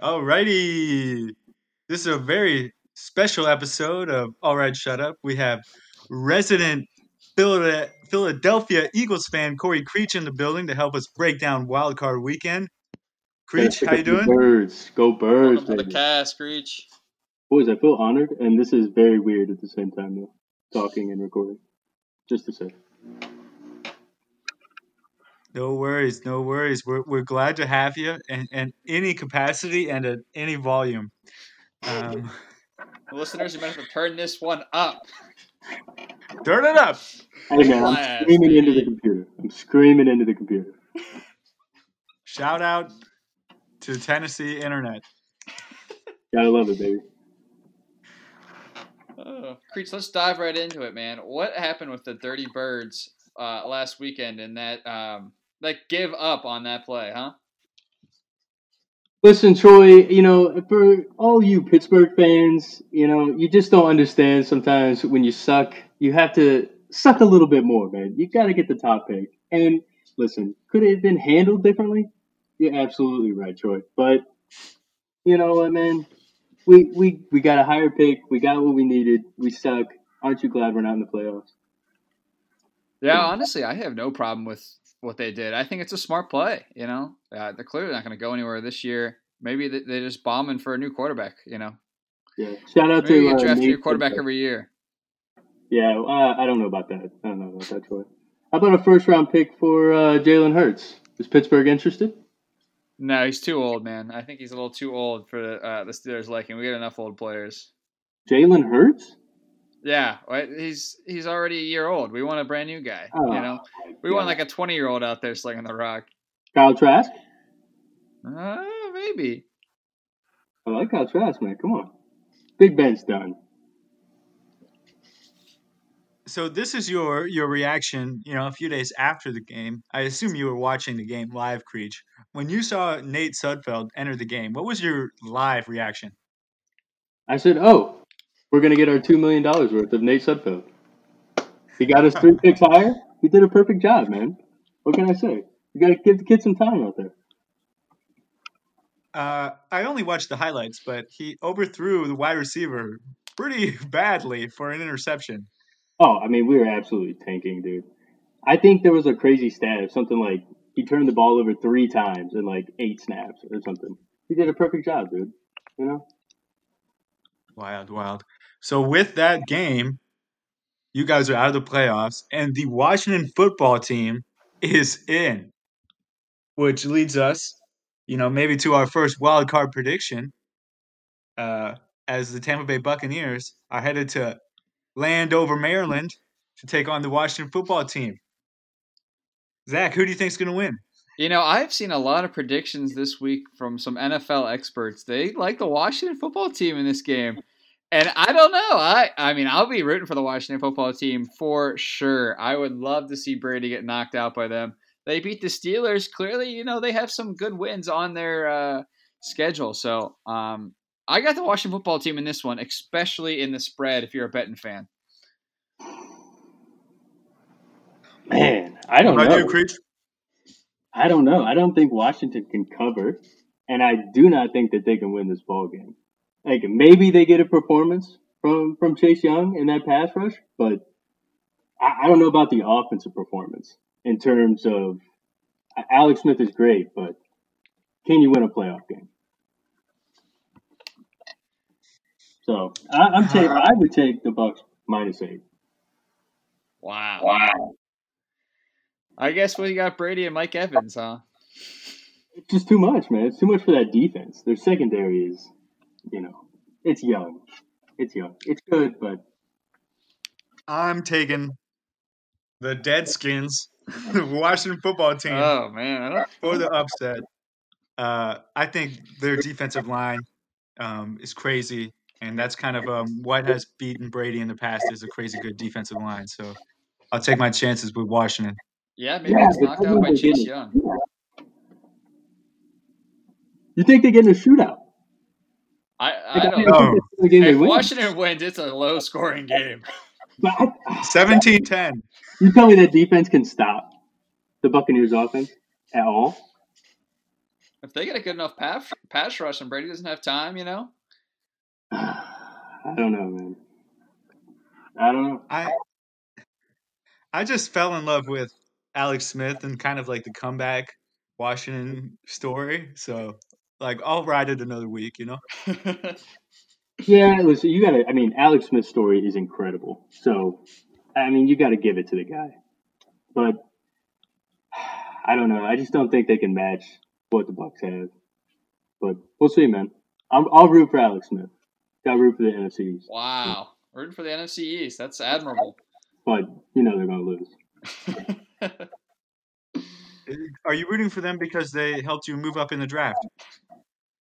Alrighty. This is a very special episode of All Right Shut Up. We have resident Philadelphia Eagles fan Corey Creech in the building to help us break down Wild Card Weekend. Creech, how you doing? Birds, go birds, Welcome to the baby. cast, Screech. Boys, I feel honored, and this is very weird at the same time, though. Talking and recording, just to say. No worries, no worries. We're, we're glad to have you in, in any capacity and at any volume. Um, Listeners, you might have to turn this one up. turn it up. Hey man, I'm screaming into the computer. I'm screaming into the computer. Shout out to Tennessee Internet. Gotta love it, baby. Oh, Creech, let's dive right into it, man. What happened with the Dirty Birds uh, last weekend and that um, like give up on that play, huh? Listen, Troy, you know, for all you Pittsburgh fans, you know, you just don't understand sometimes when you suck, you have to suck a little bit more, man. You got to get the top pick. And listen, could it have been handled differently? You're absolutely right, Troy. But you know what, man? We we we got a higher pick. We got what we needed. We suck. Aren't you glad we're not in the playoffs? Yeah, honestly, I have no problem with what they did. I think it's a smart play. You know, uh, they're clearly not going to go anywhere this year. Maybe they- they're just bombing for a new quarterback. You know, Yeah. Shout out maybe to you uh, draft a new quarterback every year. Yeah, uh, I don't know about that. I don't know about that, Troy. How about a first round pick for uh, Jalen Hurts? Is Pittsburgh interested? No, he's too old, man. I think he's a little too old for the, uh, the Steelers' liking. We got enough old players. Jalen Hurts? Yeah, right, he's he's already a year old. We want a brand new guy. Oh, you know, we want like a twenty year old out there slinging the rock. Kyle Trask? Uh, maybe. I like Kyle Trask, man. Come on. Big Ben's done. So this is your your reaction, you know, a few days after the game. I assume you were watching the game live, Creech. When you saw Nate Sudfeld enter the game, what was your live reaction? I said, oh, we're going to get our $2 million worth of Nate Sudfeld. He got us three picks higher. He did a perfect job, man. What can I say? You got to give the kid some time out there. Uh, I only watched the highlights, but he overthrew the wide receiver pretty badly for an interception. Oh, I mean, we were absolutely tanking, dude. I think there was a crazy stat of something like he turned the ball over three times in like eight snaps or something. He did a perfect job, dude. You know? Wild, wild. So with that game, you guys are out of the playoffs, and the Washington football team is in, which leads us, you know, maybe to our first wild card prediction. Uh, as the Tampa Bay Buccaneers are headed to Landover, Maryland, to take on the Washington football team. Zach, who do you think's going to win? You know, I've seen a lot of predictions this week from some NFL experts. They like the Washington football team in this game. And I don't know. I I mean, I'll be rooting for the Washington football team for sure. I would love to see Brady get knocked out by them. They beat the Steelers. Clearly, you know, they have some good wins on their uh, schedule. So, um, I got the Washington football team in this one, especially in the spread if you're a betting fan. Man, I don't What know. you, Creech? I don't know. I don't think Washington can cover, and I do not think that they can win this ball game. Like maybe they get a performance from from Chase Young in that pass rush, but I, I don't know about the offensive performance in terms of Alex Smith is great, but can you win a playoff game? So I, I'm take I would take the Bucs minus eight. Wow. Wow. I guess we got Brady and Mike Evans, huh? It's just too much, man. It's too much for that defense. Their secondary is, you know, it's young. It's young. It's good, but I'm taking the Deadskins, the Washington football team. Oh man, for the upset. Uh, I think their defensive line um, is crazy, and that's kind of um, what has beaten Brady in the past is a crazy good defensive line. So I'll take my chances with Washington. Yeah, maybe Yeah, it's but knocked out by Chase getting- Young. you think they get in a shootout? I, I Like, don't think Oh. know. know. it's the If. Washington wins, it's a low scoring game. But I- 17-10. you tell me that defense can stop the Buccaneers offense at all? If they get a good enough pass, pass rush and Brady doesn't have time, you know. I don't know, man. I don't know. I I just fell in love with Alex Smith and kind of like the comeback Washington story. So like I'll ride it another week, you know. Yeah, listen, you gotta. I mean, Alex Smith's story is incredible. So, I mean, you got to give it to the guy. But I don't know. I just don't think they can match what the Bucs have. But we'll see, man. I'm, I'll root for Alex Smith. Got root for the NFC East. wow, rooting for the NFC East. That's admirable. But you know they're gonna lose. Are you rooting for them because they helped you move up in the draft?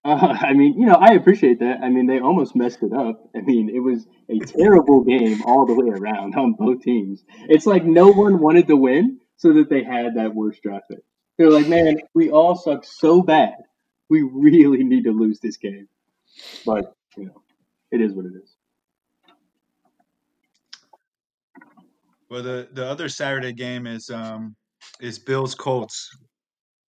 Uh, I mean, you know, I appreciate that. I mean, they almost messed it up. I mean, it was a terrible game all the way around on both teams. It's like no one wanted to win, so that they had that worst draft pick. They're like, man, we all suck so bad. We really need to lose this game. But you know, it is what it is. Well, the the other Saturday game is um is Bills Colts.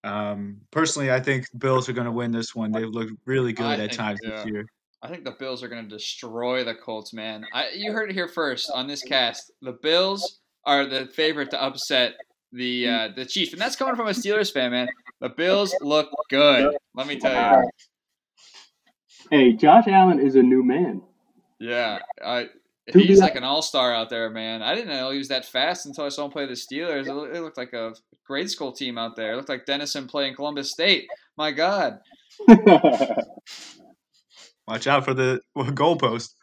Um, personally, I think Bills are going to win this one. They've looked really good I at think, times yeah. this year. I think the Bills are going to destroy the Colts, man. I, you heard it here first on this cast. The Bills are the favorite to upset the uh, the Chiefs, and that's coming from a Steelers fan, man. The Bills look good. Let me tell you. Hey, Josh Allen is a new man. Yeah, I, To he's like an all star out there, man. I didn't know he was that fast until I saw him play the Steelers. It, looked like a grade school team out there. It looked like Denison playing Columbus State. My God. Watch out for the goalpost.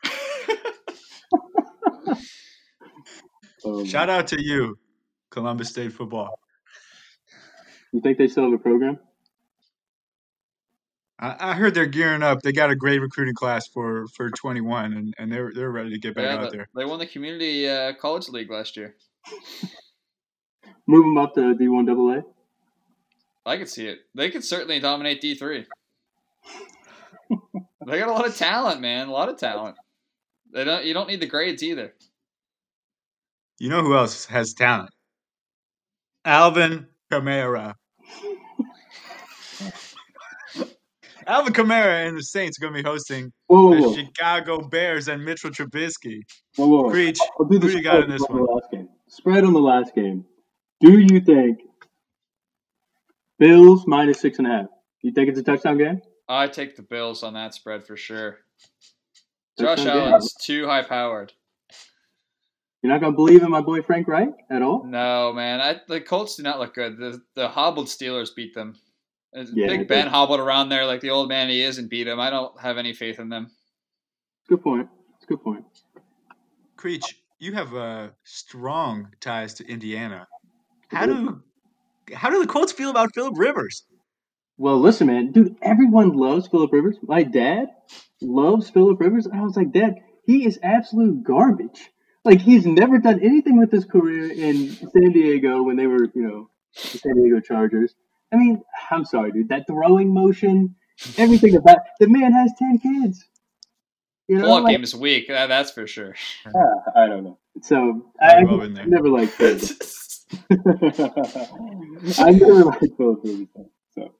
Um, Shout out to you, Columbus State football. You think they still have a program? I, I heard they're gearing up. They got a great recruiting class for for 21, and, and they're they're ready to get back Yeah, out there. they won the community uh, college league last year. Move them up to D1 AA? I could see it. They could certainly dominate D three. they got a lot of talent, man. A lot of talent. They don't. You don't need the grades either. You know who else has talent? Alvin Kamara. Alvin Kamara and the Saints are going to be hosting Whoa, whoa, the. Chicago Bears and Mitchell Trubisky. whoa, whoa. Preach. I'll do the Who you got in spread this on the one? last game. Spread on the last game. Do you think Bills minus six and a half? You think it's a touchdown game? I take the Bills on that spread for sure. Josh Touchdown game. Allen's too high powered. You're not gonna believe in my boy Frank Reich at all? No, man. I, the Colts do not look good. The the hobbled Steelers beat them. Yeah, Big Ben did. hobbled around there like the old man he is and beat him. I don't have any faith in them. Good point. It's a good point. Creech, you have uh, strong ties to Indiana. How do how do the Colts feel about Philip Rivers? Well, listen, man, dude, everyone loves Philip Rivers. My dad loves Philip Rivers. I was like, Dad, he is absolute garbage. Like he's never done anything with his career in San Diego when they were, you know, the San Diego Chargers. I mean, I'm sorry, dude. That throwing motion, everything about the man has ten kids. You know, Pull-up like, game is weak. that- that's for sure. ah, I don't know. So I, Very well never liked Philip. I never liked Philip Rivers. So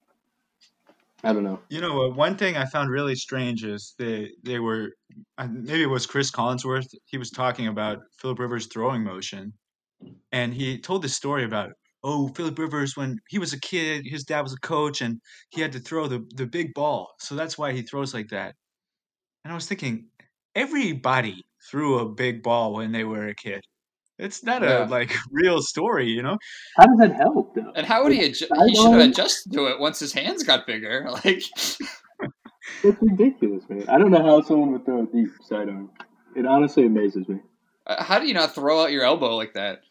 I don't know. You know, uh, one thing I found really strange is they they were uh, maybe it was Cris Collinsworth. He was talking about Philip Rivers' throwing motion, and he told this story about oh Philip Rivers when he was a kid, his dad was a coach, and he had to throw the the big ball, so that's why he throws like that. And I was thinking, everybody threw a big ball when they were a kid. It's not Yeah. a like real story, you know. How does that help, though? And how would he adjust? He should have adjusted to it once his hands got bigger. Like, It's ridiculous, man. I don't know how someone would throw a deep sidearm. It honestly amazes me. uh, how do you not throw out your elbow like that?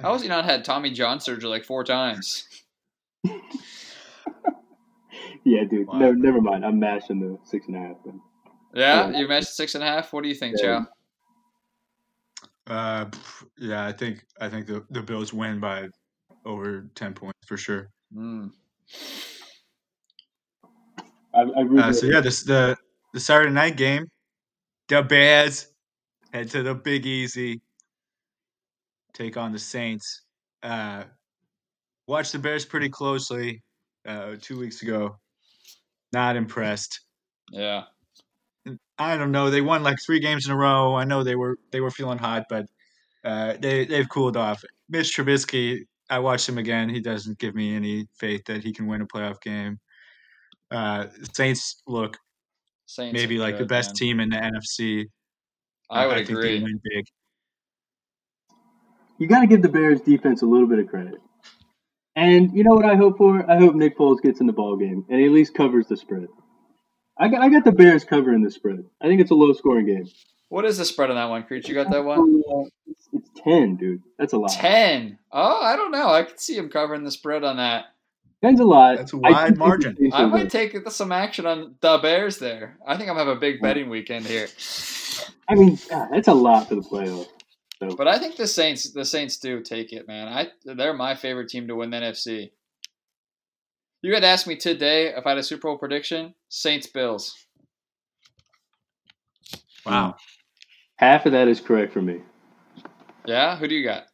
How has he not had Tommy John surgery like four times? Yeah, dude. Wow. No, never mind. I'm mashing the six and a half. Then. Yeah, you matched six and a half. What do you think, Yeah. Joe? Uh, yeah, I think I think the the Bills win by over ten points for sure. Mm. I, I really, Uh, so yeah, this the the Saturday night game, the Bears head to the Big Easy, take on the Saints. Uh, watch the Bears pretty closely. uh, two weeks ago. Not impressed. Yeah. I don't know. They won like three games in a row. I know they were they were feeling hot, but uh, they they've cooled off. Mitch Trubisky, I watched him again. He doesn't give me any faith that he can win a playoff game. Uh, Saints look Saints maybe like the best man. team in the NFC. I would think they agree. win big. You got to give the Bears defense a little bit of credit. And you know what I hope for? I hope Nick Foles gets in the ball game and he at least covers the spread. I got, I got the Bears covering the spread. I think it's a low scoring game. What is the spread on that one, Creech? You got that one? Uh, it's, it's 10, dude. That's a lot. Ten. Oh, I don't know. I could see him covering the spread on that. 10's a lot. That's a wide think the margin. I will might win. take some action on the Bears there. I think I'm gonna have a big betting weekend here. I mean, God, that's a lot for the playoffs. So, But I think the Saints, the Saints do take it, man. I they're my favorite team to win the NFC. You had asked me today if I had a Super Bowl prediction: Saints Bills. Wow. half of that is correct for me. Yeah, who do you got?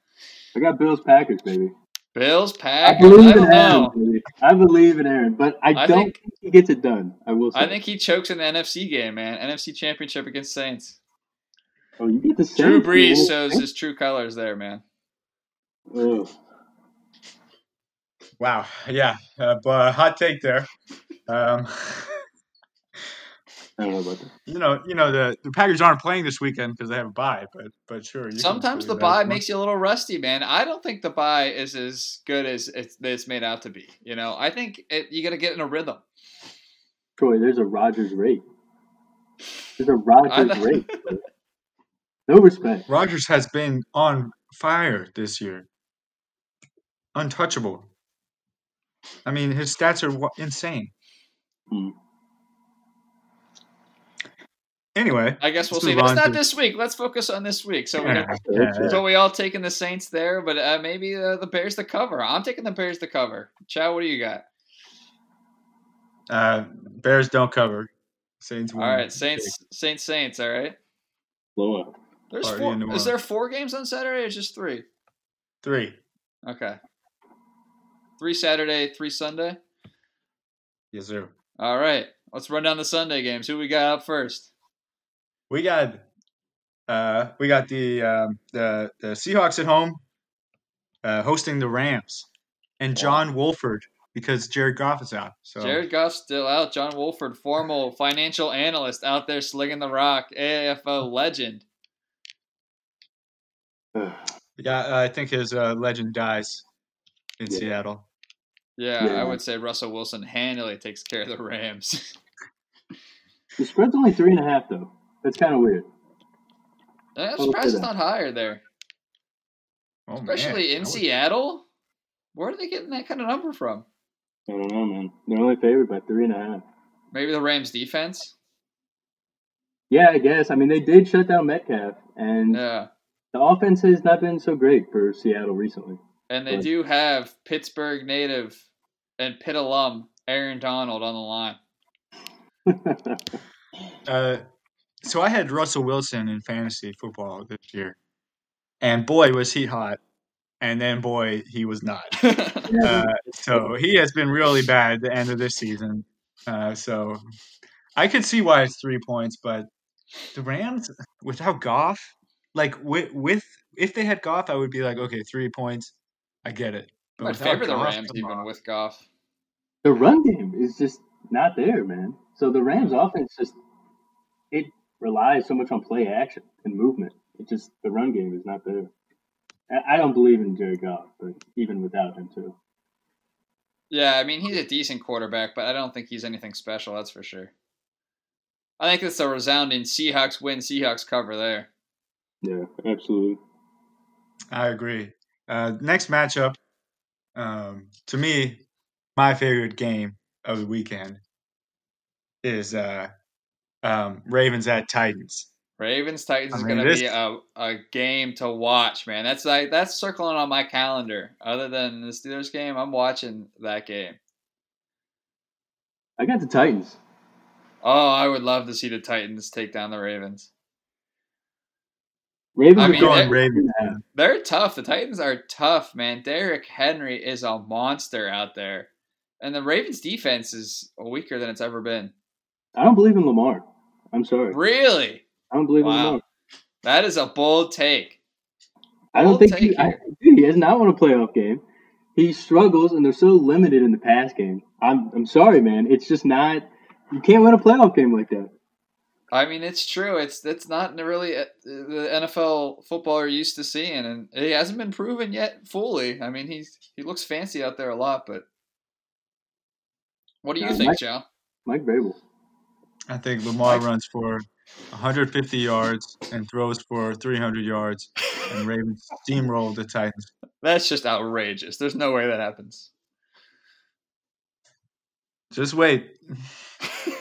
I got Bills Packers, baby. Bills, I Packers. I, believe in don't Aaron. know. Baby. I believe in Aaron, but I, I don't think- think he gets it done. I will say. I think he chokes in the NFC game, man. NFC Championship against Saints. Oh, you get the Saints. Drew Brees man. shows his true colors there, man. Ugh. Wow. Yeah. Uh, but hot take there. Um, I don't know about that. you know, you know the, the Packers aren't playing this weekend because they have a bye, but but sure. you Sometimes the bye if you want. makes you a little rusty, man. I don't think the bye is as good as it's, it's made out to be. You know, I think it, you got to get in a rhythm. Troy, there's a Rodgers rate. There's a Rodgers know. rate. No respect. Rodgers has been on fire this year. Untouchable. I mean, his stats are insane. Hmm. Anyway, I guess we'll see. move it's not to- this week. Let's focus on this week. So we yeah, got, yeah, so we all taking the Saints there, but uh, maybe uh, the Bears to cover. I'm taking the Bears to cover. Chow, what do you got? uh, Bears don't cover. Saints All win. right, Saints, Saints, Saints. All right. Blow up. There's four. Is there four games on Saturday or just three? Three. Okay. Three Saturday, three Sunday. Yes, sir. All right. Let's run down the Sunday games. Who we got up first? We got uh, we got the um, the the Seahawks at home, uh, hosting the Rams, and John Wolford because Jared Goff is out. So Jared Goff's still out. John Wolford, formal financial analyst out there slinging the rock, AFO legend. Ugh. yeah, uh, I think his uh, legend dies in Yeah. Seattle. Yeah, Yeah. I would say Russell Wilson handily takes care of the Rams. The spread's only three and a half, though. That's kind of weird. I'm surprised it's not higher there, Oh, especially man. in I Seattle. Where are they getting that kind of number from? I don't know, man. They're only favored by three and a half. Maybe the Rams defense. Yeah, I guess. I mean, they did shut down Metcalf, and Yeah, the offense has not been so great for Seattle recently. and they Right. do have Pittsburgh native and Pitt alum Aaron Donald on the line. Uh, so I had Russell Wilson in fantasy football this year, and boy was he hot, and then boy he was not. Uh, so he has been really bad at the end of this season. Uh, so I could see why it's three points, but the Rams without Goff, like with, with if they had Goff, I would be like, okay, three points, I get it. I without favor the Goff, Rams come even on. with Goff. the run game is just not there, man. So the Rams offense just it relies so much on play action and movement. It just the run game is not there. I- I don't believe in Jared Goff, but even without him too. Yeah, I mean he's a decent quarterback, but I don't think he's anything special. That's for sure. I think it's a resounding Seahawks win, Seahawks cover there. Yeah, absolutely. I agree. Uh, next matchup, um, to me, my favorite game of the weekend is uh, um, Ravens at Titans. Ravens Titans I is going to be a, a game to watch, man. That's like that's circling on my calendar. Other than the Steelers game, I'm watching that game. I got the Titans. Oh, I would love to see the Titans take down the Ravens. Ravens. I are mean, going Going Ravens. They're tough. The Titans are tough, man. Derrick Henry is a monster out there. And the Ravens defense is weaker than it's ever been. I don't believe in Lamar. I'm sorry. Really? I don't believe in Lamar. That is a bold take. I don't Bold think he, I, dude, he has not won a playoff game. He struggles, and they're so limited in the pass game. I'm I'm sorry, man. It's just not. You can't win a playoff game like that. I mean, it's true. It's that's not really uh, the NFL football you're used to seeing, and he hasn't been proven yet fully. I mean, he's he looks fancy out there a lot, but what do you Uh, think, Mike- Joe? Mike Vrabel. I think Lamar runs for 150 yards and throws for 300 yards, and Ravens steamroll the Titans. That's just outrageous. There's no way that happens. Just wait.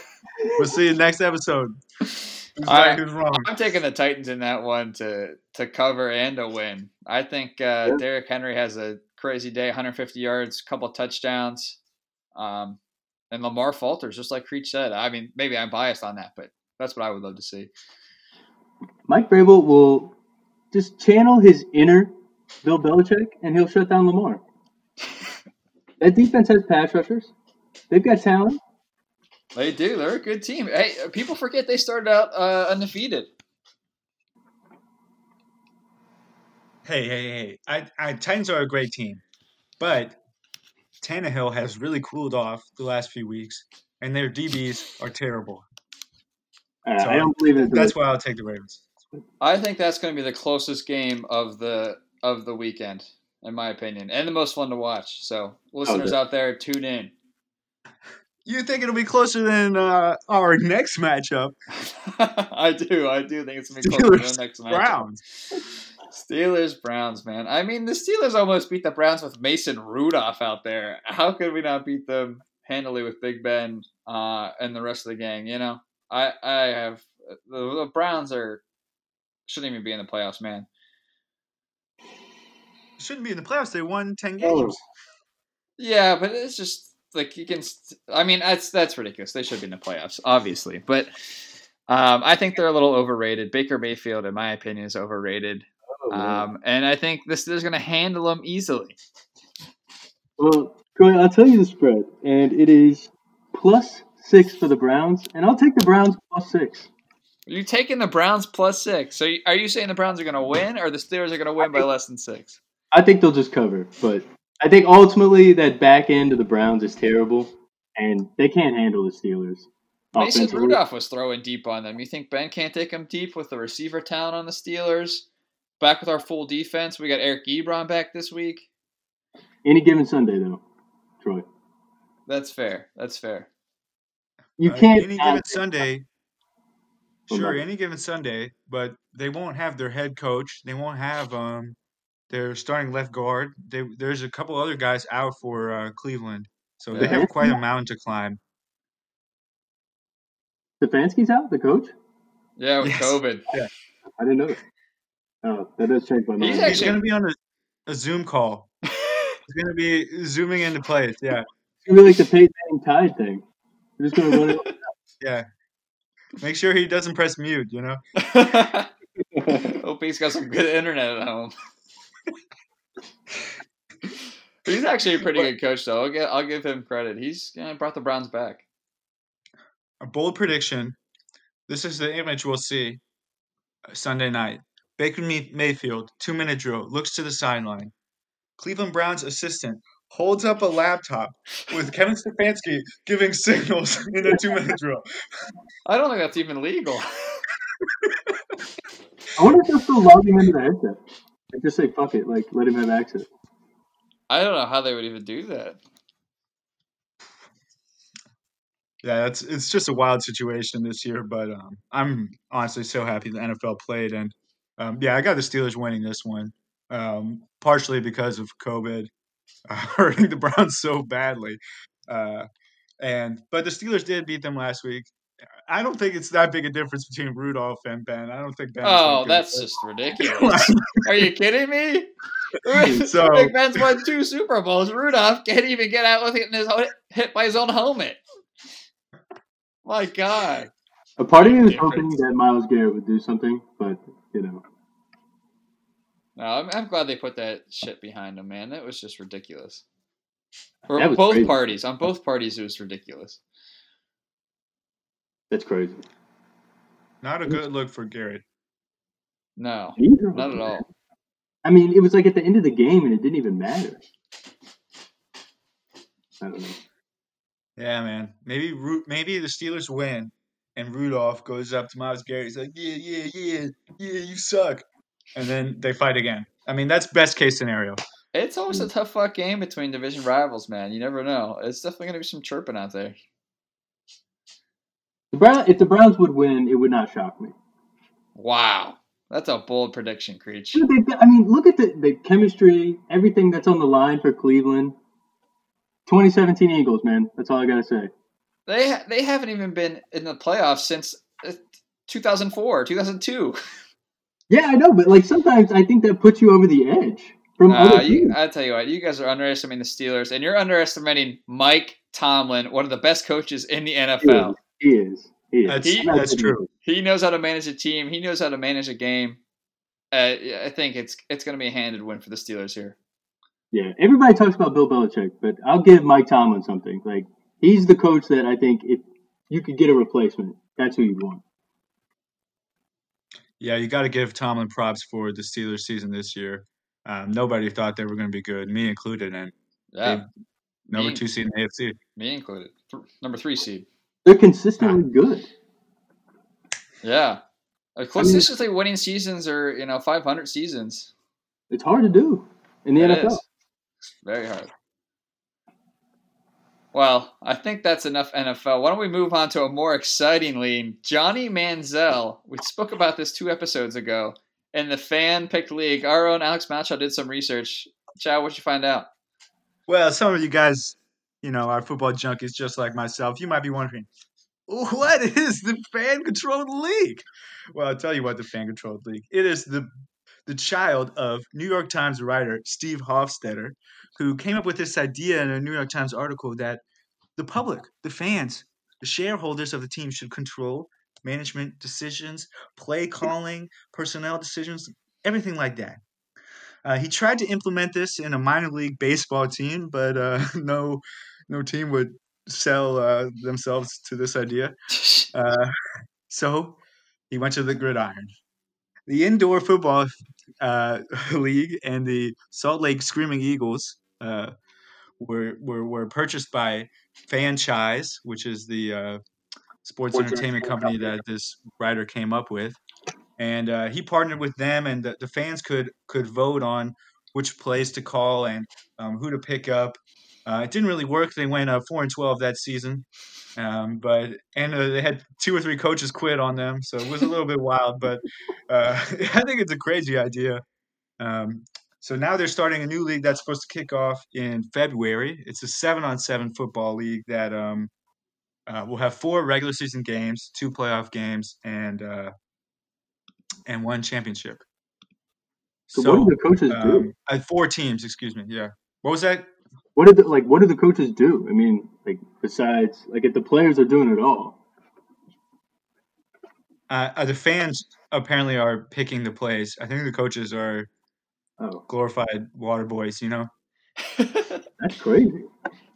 We'll see you next episode. Who's All right, right. wrong? I'm taking the Titans in that one to to cover and a win. I think uh, Yeah. Derrick Henry has a crazy day, 150 yards, couple touchdowns, um, and Lamar falters, just like Creech said. I mean, maybe I'm biased on that, but that's what I would love to see. Mike Vrabel will just channel his inner Bill Belichick, and he'll shut down Lamar. that defense has pass rushers. They've got talent. They do. They're a good team. Hey, people forget they started out uh, undefeated. Hey, hey, hey! I, I, Titans are a great team, but Tannehill has really cooled off the last few weeks, and their DBs are terrible. Uh, So, I don't believe in That's why I'll take the Ravens. I think that's going to be the closest game of the of the weekend, in my opinion, and the most fun to watch. So, listeners Okay. out there, tune in. You think it'll be closer than uh, our next matchup, I do. I do think it's going to be closer to Steelers the next matchup. Browns? Steelers Browns, man. I mean, the Steelers almost beat the Browns with Mason Rudolph out there. How could we not beat them handily with Big Ben uh, and the rest of the gang? You know, I I have the, the Browns are shouldn't even be in the playoffs, man. Shouldn't be in the playoffs. They won ten games. Yeah, but it's just like you can. St- I mean, that's that's ridiculous. They should be in the playoffs, obviously, but. Um, I think they're a little overrated. Baker Mayfield, in my opinion, is overrated. Oh. Um, and I think the Steelers are going to handle them easily. Well, Troy, I'll tell you the spread, and it is plus six for the Browns, and I'll take the Browns plus six. You're taking the Browns plus six. So are you saying the Browns are going to win, or the Steelers are going to win by less than six? I think they'll just cover, but I think ultimately that back end of the Browns is terrible, and they can't handle the Steelers. Mason offensively. Rudolph was throwing deep on them. You think Ben can't take them deep with the receiver talent on the Steelers? Back with our full defense, we got Eric Ebron back this week. Any given Sunday, though, Troy. That's fair. That's fair. You Uh, can't. any given it. Sunday. Sure, any given Sunday, but they won't have their head coach. They won't have um their starting left guard. They, there's a couple other guys out for uh, Cleveland, so they have quite a mountain to climb. Stefanski's out, the coach. Yeah, with Yes. COVID. I didn't know that. Oh, that does change my mind. He's He's actually- going to be on a, a Zoom call. He's going to be zooming into place. Yeah, It's gonna be like the Peyton Manning Tide thing. We're just gonna run it. yeah. Make sure he doesn't press mute. You know. Hope he's got some good internet at home. He's actually a pretty good coach, though. I'll, get, I'll give him credit. He's you know, brought the Browns back. A bold prediction. This is the image we'll see uh, Sunday night. Baker Mayfield, two minute drill, looks to the sideline. Cleveland Browns assistant holds up a laptop with Kevin Stefanski giving signals in a two minute drill. I don't think that's even legal. I wonder if they're still logging him into the headset. And just say fuck it, like let him have access. I don't know how they would even do that. Yeah, it's it's just a wild situation this year, but um, I'm honestly so happy the NFL played, and um, yeah, I got the Steelers winning this one, um, partially because of COVID uh, hurting the Browns so badly, uh, and but the Steelers did beat them last week. I don't think it's that big a difference between Rudolph and Ben. I don't think Ben. is that Oh, good. that's just ridiculous. Are you kidding me? So- Big Ben's won two Super Bowls. Rudolph can't even get out with it in his own, hit by his own helmet. My God. A part of me was hoping that Myles Garrett would do something, but you know, No, I'm, I'm glad they put that shit behind him, man. That was just ridiculous. For both crazy. parties, on both parties, it was ridiculous. That's crazy. Not a good look for Garrett. No, Neither not at all. I mean, it was like at the end of the game, and it didn't even matter. I don't know. Yeah, man. Maybe Ru- maybe the Steelers win, and Rudolph goes up to Myles Garrett. He's like, "Yeah, yeah, yeah, yeah, you suck," and then they fight again. I mean, that's best case scenario. It's always a tough fuck game between division rivals, man. You never know. It's definitely gonna be some chirping out there. The Brown, if the Browns would win, it would not shock me. Wow, that's a bold prediction, Creech. Look at the- I mean, look at the, the chemistry, everything that's on the line for Cleveland. 2017 Eagles, man. That's all I gotta say. They they haven't even been in the playoffs since uh, 2004, 2002. Yeah, I know, but like sometimes I think that puts you over the edge from Uh, other you. I tell you what, you guys are underestimating the Steelers, and you're underestimating Mike Tomlin, one of the best coaches in the NFL. He is. He is. That's He- that's true. He knows how to manage a team. He knows how to manage a game. Uh, I think it's it's going to be a handed win for the Steelers here. Yeah, everybody talks about Bill Belichick, but I'll give Mike Tomlin something. Like he's the coach that I think if you could get a replacement, that's who you want. Yeah, you got to give Tomlin props for the Steelers season this year. Um, nobody thought they were going to be good, me included, and Yeah, number Me- two seed in the AFC. me included. Th- number three seed. They're consistently good. Yeah, consistently winning seasons or you know 500 seasons. It's hard to do in the It NFL. is. Very hard. Well, I think that's enough NFL. Why don't we move on to a more exciting league? Johnny Manziel. We spoke about this two episodes ago in the fan picked league. Our own Alex Malchow did some research. Chad, what'd you find out? Well, some of you guys, you know, our football junkies just like myself. You might be wondering, what is the fan controlled league? Well, I'll tell you what the fan controlled league. It is the the child of New York Times writer Steve Hofstetter, who came up with this idea in a New York Times article that the public, the fans, the shareholders of the team should control management decisions, play calling, personnel decisions, everything like that. Uh, he tried to implement this in a minor league baseball team, but uh, no, no team would sell uh, themselves to this idea. Uh, so he went to the gridiron. The indoor football uh, league and the Salt Lake Screaming Eagles uh, were, were were purchased by Fanchise, which is the uh, sports entertainment company that this writer came up with, and uh, he partnered with them, and the, the fans could could vote on which plays to call and um, who to pick up. Uh, it didn't really work. They went uh, four and twelve that season, um, but and uh, they had two or three coaches quit on them, so it was a little bit wild. But uh, I think it's a crazy idea. Um, so now they're starting a new league that's supposed to kick off in February. It's a seven-on-seven football league that um, uh, will have four regular season games, two playoff games, and uh, and one championship. So, what do the coaches do? um, four teams, excuse me. Yeah. What was that? What did the, like? What do the coaches do? I mean, like besides like if the players are doing it all. Uh, uh, the fans apparently are picking the plays. I think the coaches are Oh, glorified water boys. You know. that's crazy.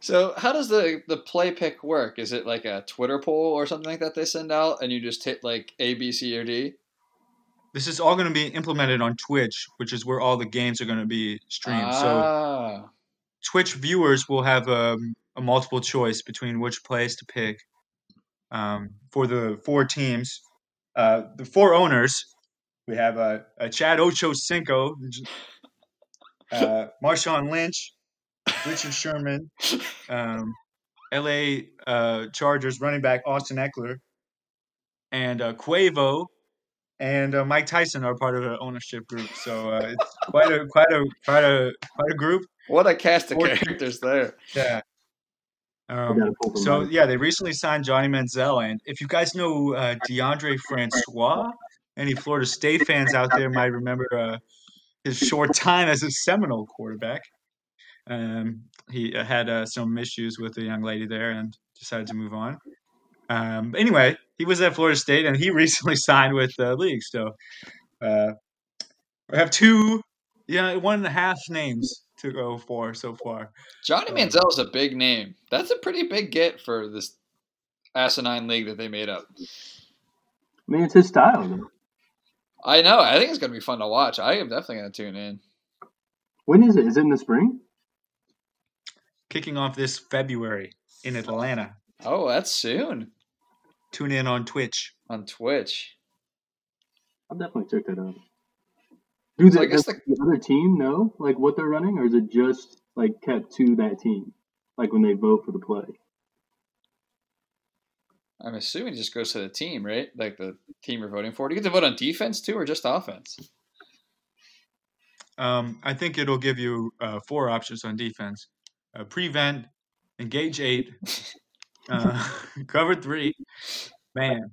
so, how does the the play pick work? Is it like a Twitter poll or something like that they send out, and you just hit like A, B, C, or D? This is all going to be implemented on Twitch, which is where all the games are going to be streamed. So Ah, Twitch viewers will have um, a multiple choice between which plays to pick um, for the four teams. Uh, the four owners, we have uh, uh, Chad Ocho Cinco, uh, Marshawn Lynch, Richard Sherman, um, L.A. Uh, Chargers running back Austin Ekeler, and uh, Quavo and uh, Mike Tyson are part of the ownership group. So uh, it's quite a quite a quite a quite a group. What a cast of characters there. Yeah. Um, gotta pull from so yeah, they recently signed Johnny Manziel, and if you guys know uh, Deondre Francois, any Florida State fans out there might remember uh, his short time as a Seminole quarterback. Um, he uh, had uh, some issues with a young lady there and decided to move on. Um, but anyway, he was at Florida State, and he recently signed with the league. So uh, we have two, yeah, one and a half names to go for so far. Johnny Uh, Manziel is a big name. That's a pretty big get for this asinine league that they made up. I mean, it's his style. Though. I know. I think it's going to be fun to watch. I am definitely going to tune in. When is it? Is it in the spring? Kicking off this February in Atlanta. Oh, that's soon Tune in on Twitch. on Twitch. I'll definitely check that out. Do So the, I guess does the other team know like what they're running, or is it just like kept to that team, like when they vote for the play? I'm assuming it just goes to the team, right? Like the team you're voting for. Do you get to vote on defense too, or just offense? Um, I think it'll give you uh, four options on defense: uh, prevent, engage eight, uh, cover three, man.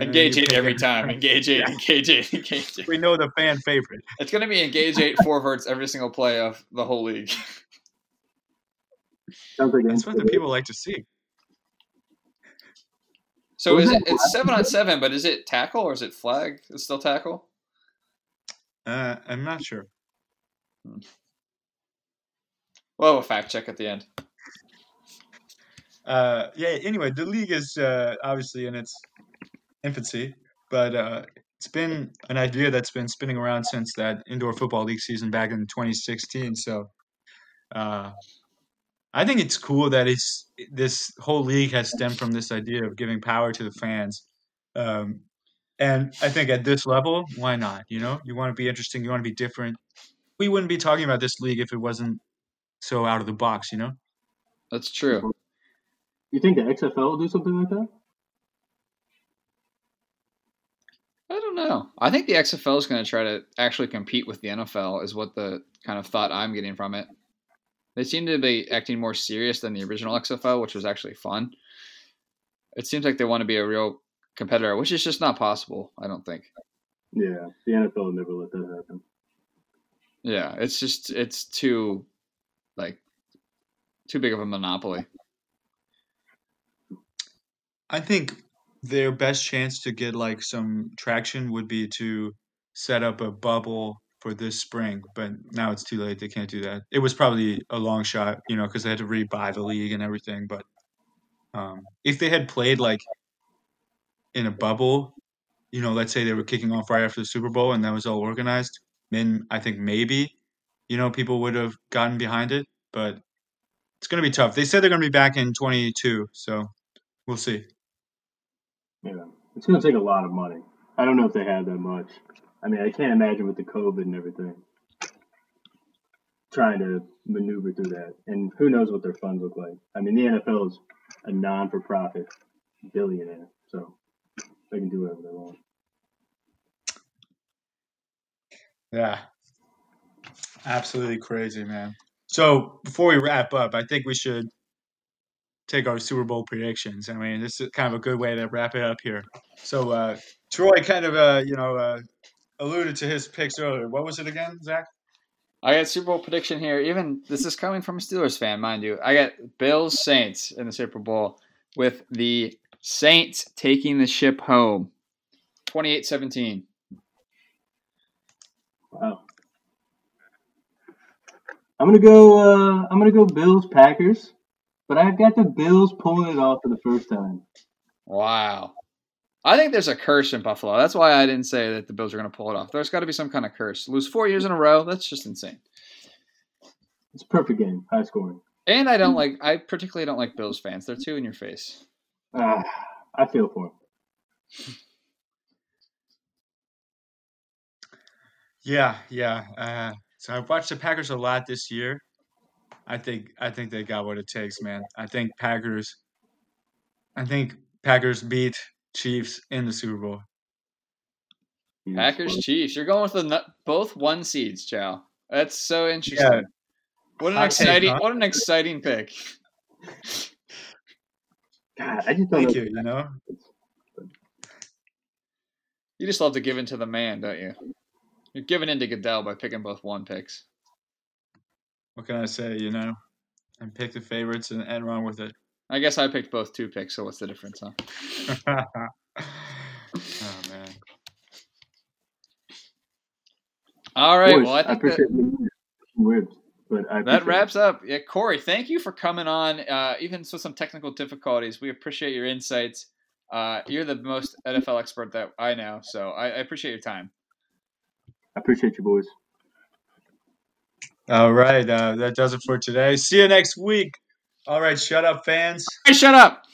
And then Engage eight every a- time. Engage eight. Yeah. Engage eight. Engage eight. We know the fan favorite. It's going to be engage eight forwards every single play of the whole league. Like That's what the people like to see. So is it? it It's seven on seven, but is it tackle or is it flag? It's still tackle. Uh, I'm not sure. We'll have a fact check at the end. Uh, yeah. Anyway, the league is uh, obviously in its infancy, but uh, it's been an idea that's been spinning around since that indoor football league season back in 2016. So, uh, I think it's cool that it's this whole league has stemmed from this idea of giving power to the fans. Um, and I think at this level, why not? You know, you want to be interesting, you want to be different. We wouldn't be talking about this league if it wasn't so out of the box. You know. That's true. You think the XFL will do something like that? I don't know. I think the XFL is going to try to actually compete with the NFL. Is what the kind of thought I'm getting from it. They seem to be acting more serious than the original XFL, which was actually fun. It seems like they want to be a real competitor, which is just not possible. I don't think. Yeah, the NFL will never let that happen. Yeah, it's just it's too like too big of a monopoly. I think their best chance to get like some traction would be to set up a bubble for this spring, but now it's too late. They can't do that. It was probably a long shot, you know, because they had to rebuy the league and everything. But um, if they had played like in a bubble, you know, let's say they were kicking off right after the Super Bowl and that was all organized, then I think maybe, you know, people would have gotten behind it. But it's going to be tough. They said they're going to be back in 22, so we'll see. Yeah, it's to take a lot of money. I don't know if they have that much. I mean, I can't imagine with the COVID and everything trying to maneuver through that. And who knows what their funds look like. I mean, the NFL is a non for profit billionaire, so they can do whatever they want. Yeah. Absolutely crazy, man. So before we wrap up, I think we should take our Super Bowl predictions. I mean, this is kind of a good way to wrap it up here. So uh, Troy kind of, uh, you know, uh, alluded to his picks earlier. What was it again, Zach? I got Super Bowl prediction here. Even this is coming from a Steelers fan, mind you. I got Bills Saints in the Super Bowl with the Saints taking the ship home. 28-17. Wow. I'm gonna go. Uh, I'm gonna go Bills Packers, but I've got the Bills pulling it off for the first time. Wow. I think there's a curse in Buffalo. That's why I didn't say that the Bills are going to pull it off. There's got to be some kind of curse. Lose four years in a row. That's just insane. It's a perfect game, high scoring. And I don't like. I particularly don't like Bills fans. They're too in your face. Ah, I feel for him. Yeah, yeah. Uh, so I've watched the Packers a lot this year. I think I think they got what it takes, man. I think Packers. I think Packers beat Chiefs in the Super Bowl. Packers. Chiefs. You're going with the both one seeds, Chow. That's so interesting. Yeah. What an Hot take, exciting! huh? What an exciting pick. God, I just don't Thank you. You know, You just love to give in to the man, don't you? You're giving in to Goodell by picking both one picks what can I say? You know, and pick the favorites and, end run with it. I guess I picked both two picks, so what's the difference, huh? oh man. All right. Boys, well, I, I appreciate that, appreciate that wraps it. up. Yeah, Corey, thank you for coming on. Uh, even with some technical difficulties, we appreciate your insights. Uh, you're the most NFL expert that I know, so I, I appreciate your time. I appreciate you, boys. All right. Uh, that does it for today. See you next week. All right. Shut up, fans. Hey, shut up.